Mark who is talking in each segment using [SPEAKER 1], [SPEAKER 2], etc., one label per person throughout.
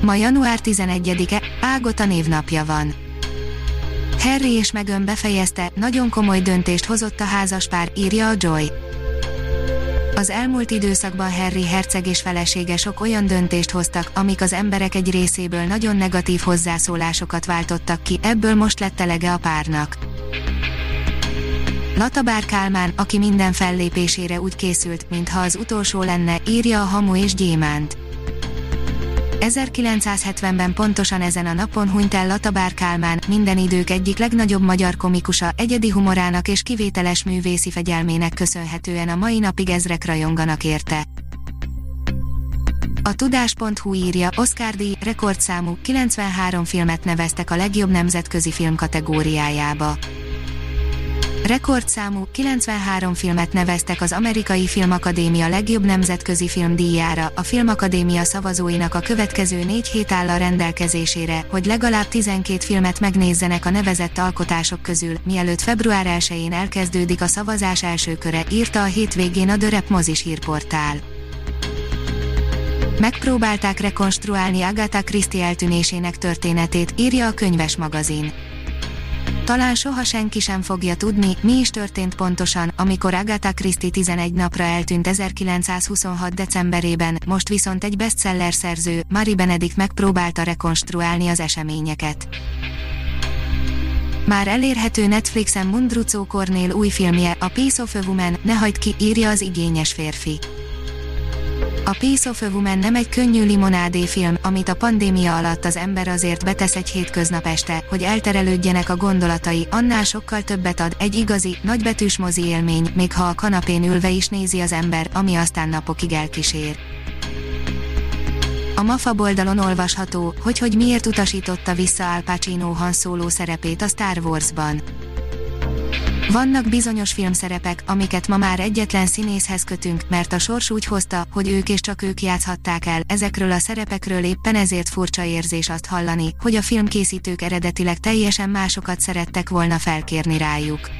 [SPEAKER 1] Ma január 11-e, Ágota névnapja van. Harry és Meghan befejezte, nagyon komoly döntést hozott a házaspár, írja a Joy. Az elmúlt időszakban Harry herceg és felesége sok olyan döntést hoztak, amik az emberek egy részéből nagyon negatív hozzászólásokat váltottak ki, ebből most lett elege a párnak. Latabár Kálmán, aki minden fellépésére úgy készült, mintha az utolsó lenne, írja a Hamu és Gyémánt. 1970-ben pontosan ezen a napon hunyt el Latabár Kálmán, minden idők egyik legnagyobb magyar komikusa, egyedi humorának és kivételes művészi fegyelmének köszönhetően a mai napig ezrek rajonganak érte. A tudás.hu írja, Oscar díj, rekordszámú, 93 filmet neveztek a legjobb nemzetközi film kategóriájába. Rekordszámú 93 filmet neveztek az Amerikai Filmakadémia legjobb nemzetközi filmdíjára. A Filmakadémia szavazóinak a következő négy hét áll a rendelkezésére, hogy legalább 12 filmet megnézzenek a nevezett alkotások közül, mielőtt február 1-én elkezdődik a szavazás első köre, írta a hétvégén a Dörep mozis hírportál. Megpróbálták rekonstruálni Agatha Christie eltűnésének történetét, írja a könyves magazin talán soha senki sem fogja tudni, mi is történt pontosan, amikor Agatha Christie 11 napra eltűnt 1926. decemberében, most viszont egy bestseller szerző, Mari Benedict megpróbálta rekonstruálni az eseményeket. Már elérhető Netflixen Mundrucó Kornél új filmje, a Piece of a Woman, ne hagyd ki, írja az igényes férfi. A Piece of a Woman nem egy könnyű limonádé film, amit a pandémia alatt az ember azért betesz egy hétköznap este, hogy elterelődjenek a gondolatai, annál sokkal többet ad, egy igazi, nagybetűs mozi élmény, még ha a kanapén ülve is nézi az ember, ami aztán napokig elkísér. A MAFA oldalon olvasható, hogy hogy miért utasította vissza Al Pacino Han Solo szerepét a Star Wars-ban. Vannak bizonyos filmszerepek, amiket ma már egyetlen színészhez kötünk, mert a sors úgy hozta, hogy ők és csak ők játszhatták el, ezekről a szerepekről éppen ezért furcsa érzés azt hallani, hogy a filmkészítők eredetileg teljesen másokat szerettek volna felkérni rájuk.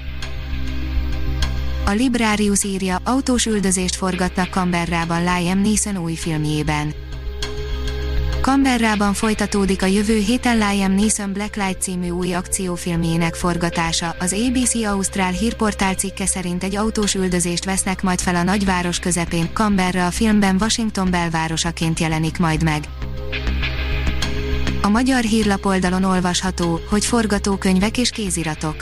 [SPEAKER 1] A Librarius írja, autós üldözést forgatnak Canberrában Liam Neeson új filmjében. Canberrában folytatódik a jövő héten Liam Neeson Blacklight című új akciófilmjének forgatása. Az ABC Ausztrál hírportál cikke szerint egy autós üldözést vesznek majd fel a nagyváros közepén. Canberra a filmben Washington belvárosaként jelenik majd meg. A magyar hírlapoldalon olvasható, hogy forgatókönyvek és kéziratok.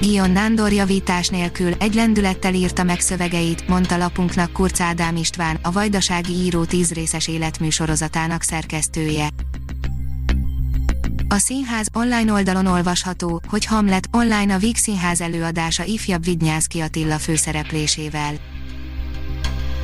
[SPEAKER 1] Gion Nándor javítás nélkül egy lendülettel írta meg szövegeit, mondta lapunknak Kurc Ádám István, a Vajdasági Író tízrészes életműsorozatának szerkesztője. A színház online oldalon olvasható, hogy Hamlet online a Víg Színház előadása ifjabb Vidnyánszki Attila főszereplésével.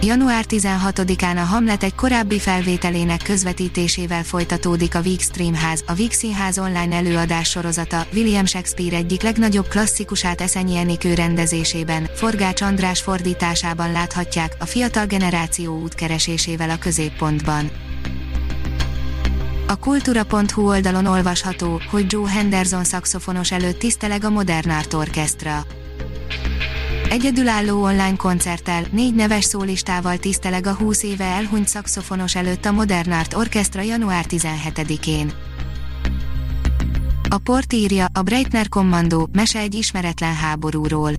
[SPEAKER 1] Január 16-án a Hamlet egy korábbi felvételének közvetítésével folytatódik a Víg Streamház, a Víg Színház online előadás sorozata, William Shakespeare egyik legnagyobb klasszikusát Eszenyi Enikő rendezésében, Forgács András fordításában láthatják, a fiatal generáció útkeresésével a középpontban. A kultúra.hu oldalon olvasható, hogy Joe Henderson szakszofonos előtt tiszteleg a Modern Art Orchestra. Egyedülálló online koncerttel, négy neves szólistával tiszteleg a 20 éve elhunyt szakszofonos előtt a Modern Art Orchestra január 17-én. A port írja, a Breitner Kommandó, mese egy ismeretlen háborúról.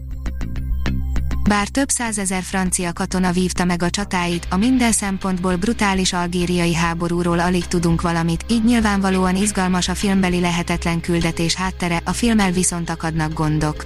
[SPEAKER 1] Bár több százezer francia katona vívta meg a csatáit, a minden szempontból brutális algériai háborúról alig tudunk valamit, így nyilvánvalóan izgalmas a filmbeli lehetetlen küldetés háttere, a filmmel viszont akadnak gondok.